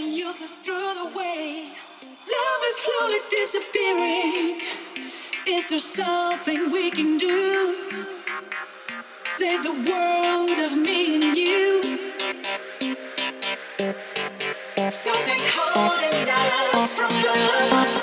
passing useless through the way. Love is slowly disappearing. Is there something we can do? Save the world of me and you. Something holding us from love.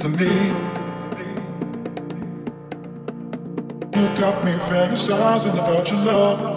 To me. You got me fantasizing about your love.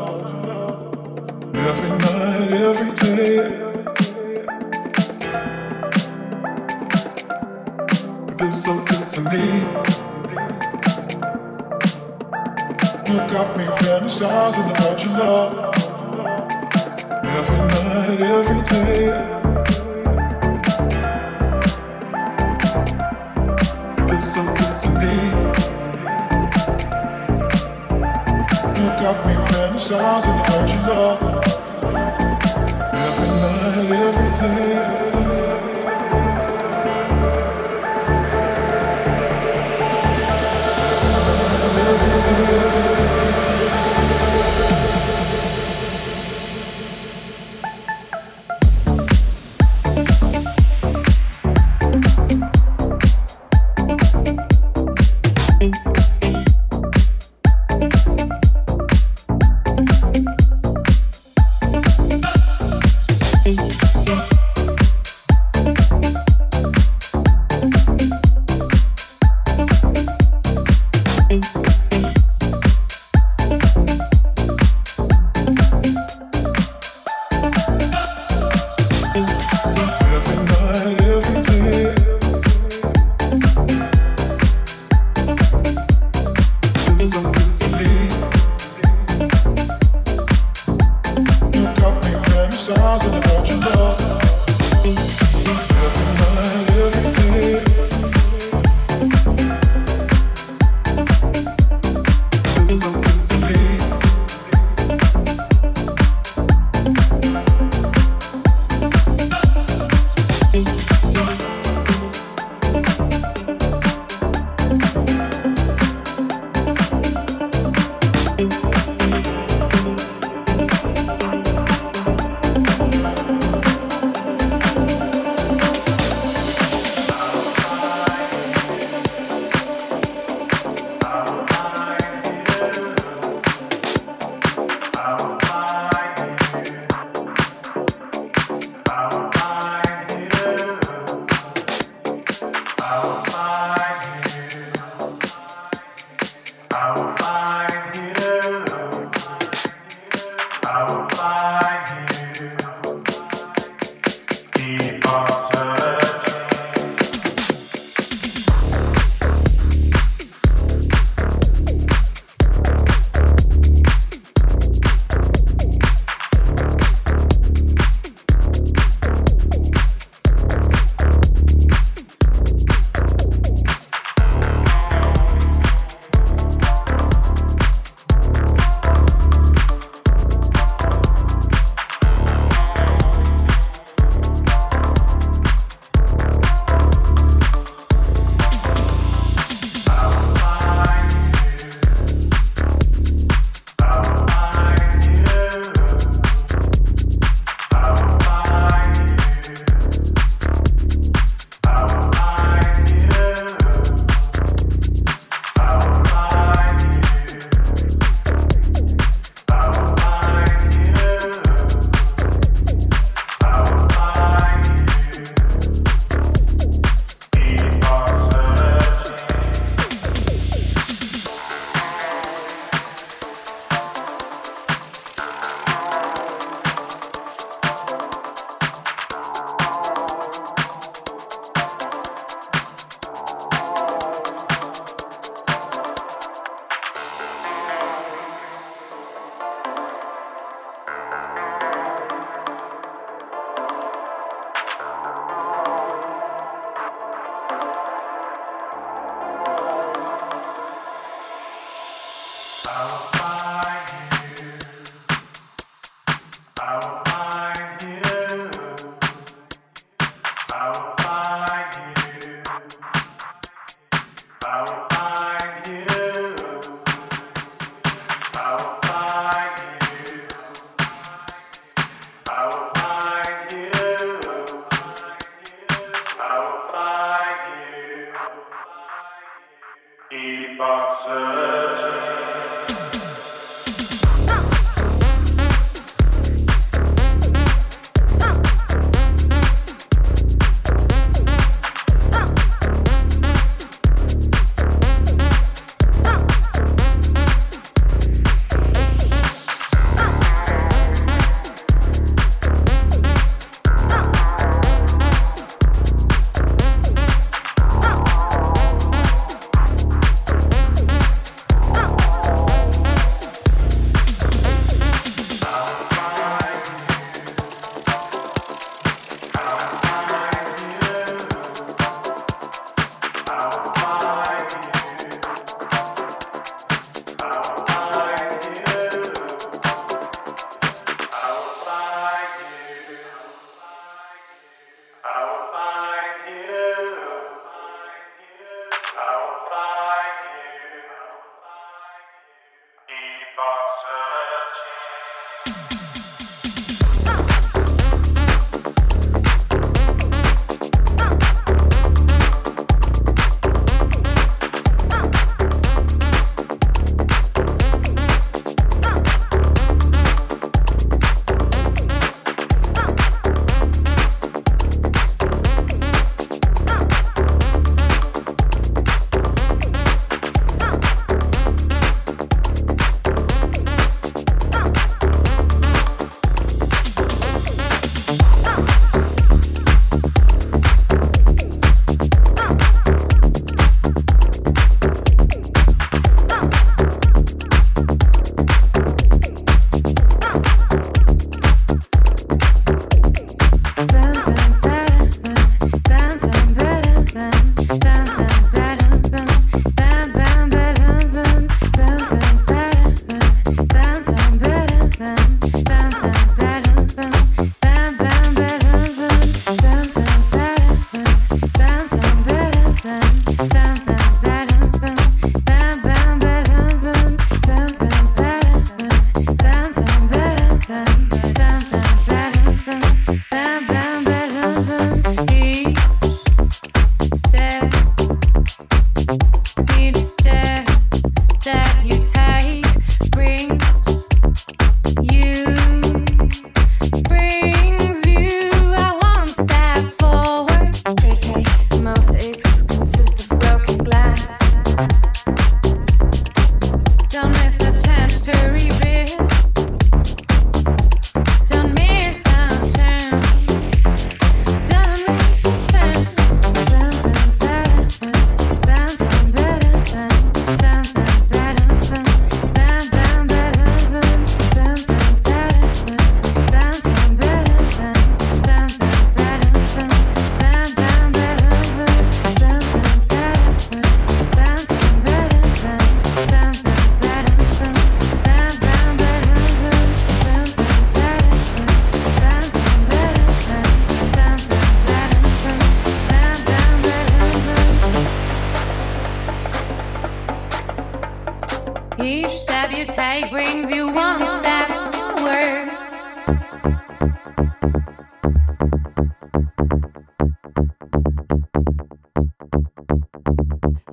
Church.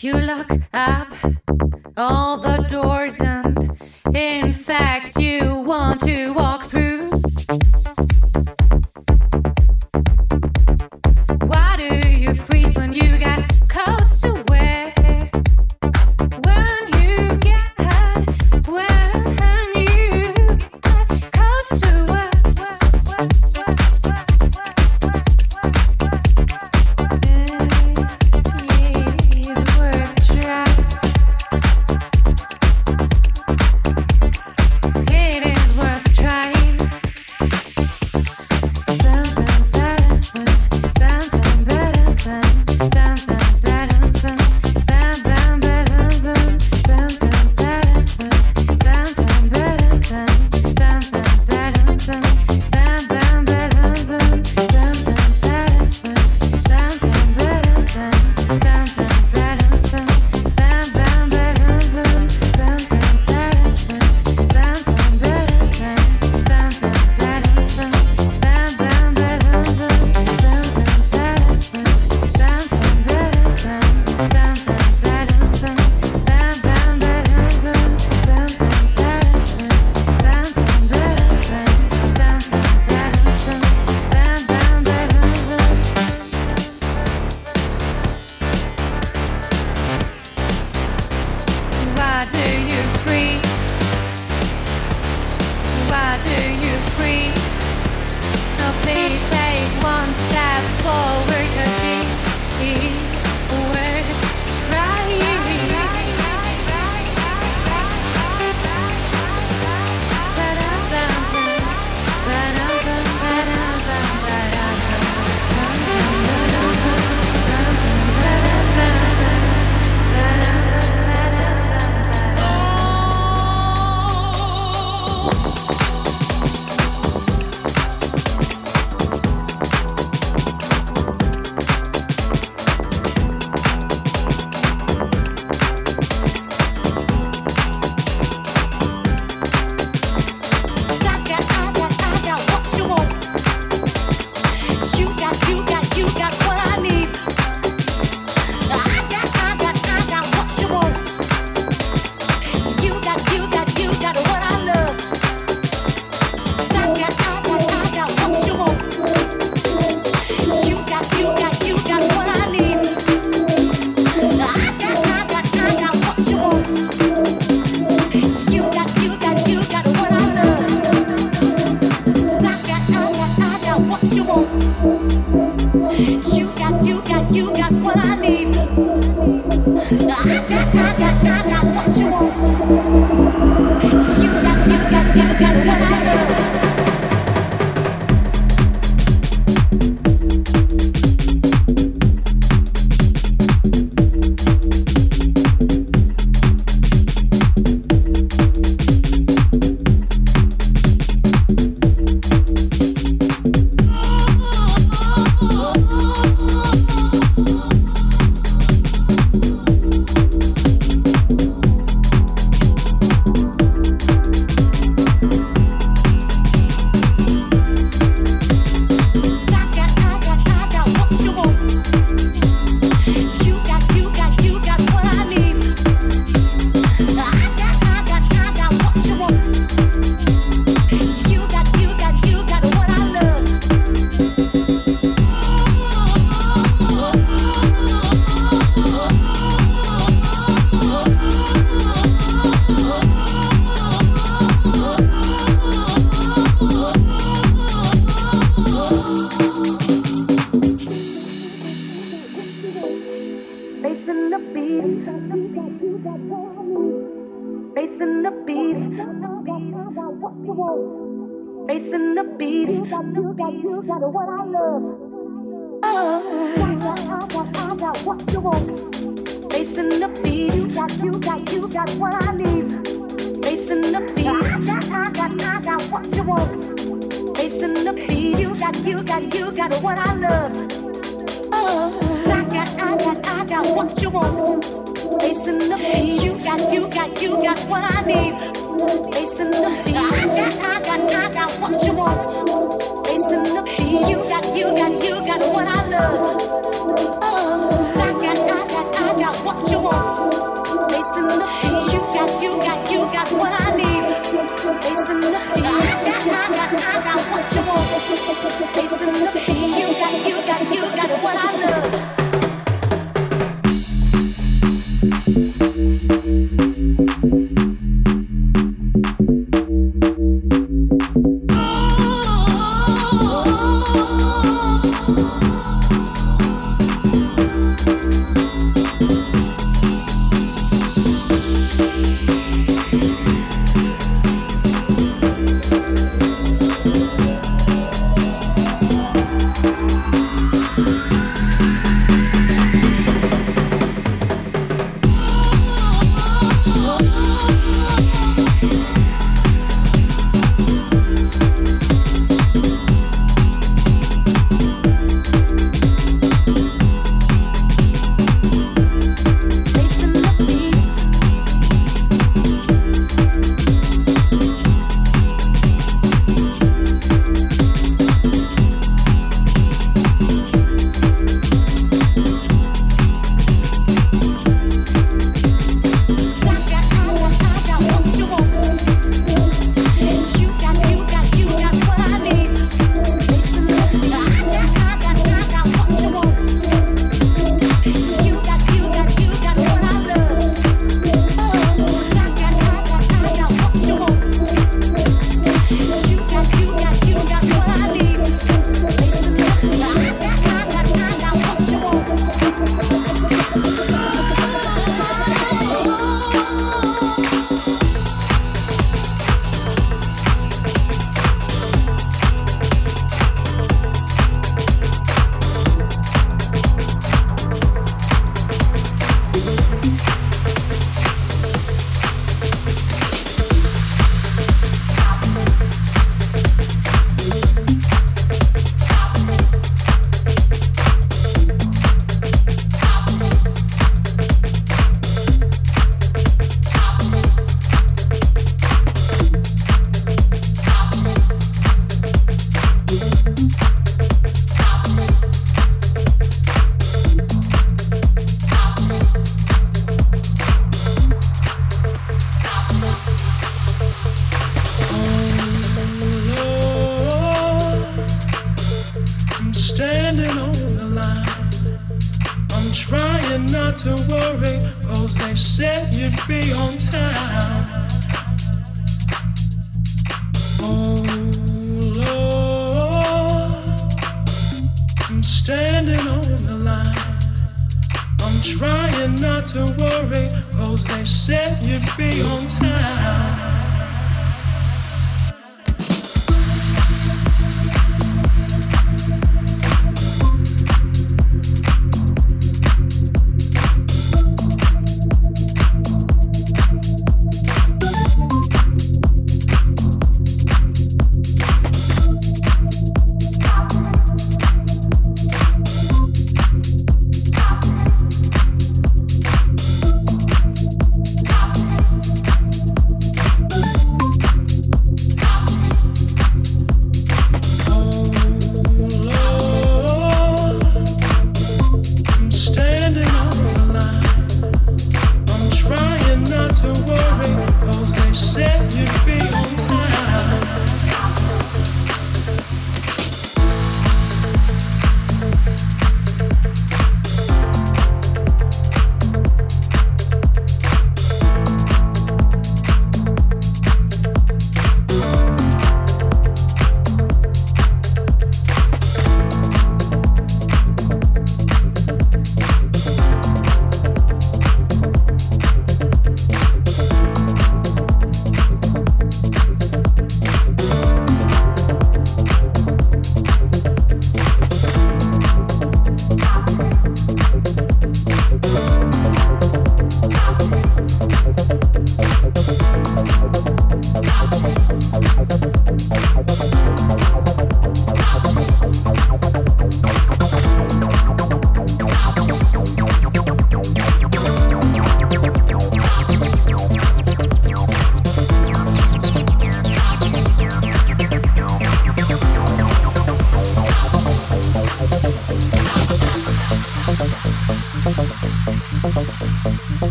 You look up.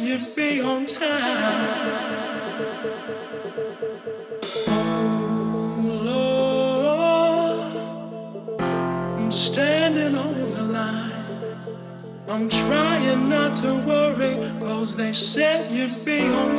you'd be on time. Oh Lord, I'm standing on the line. I'm trying not to worry, cause they said you'd be on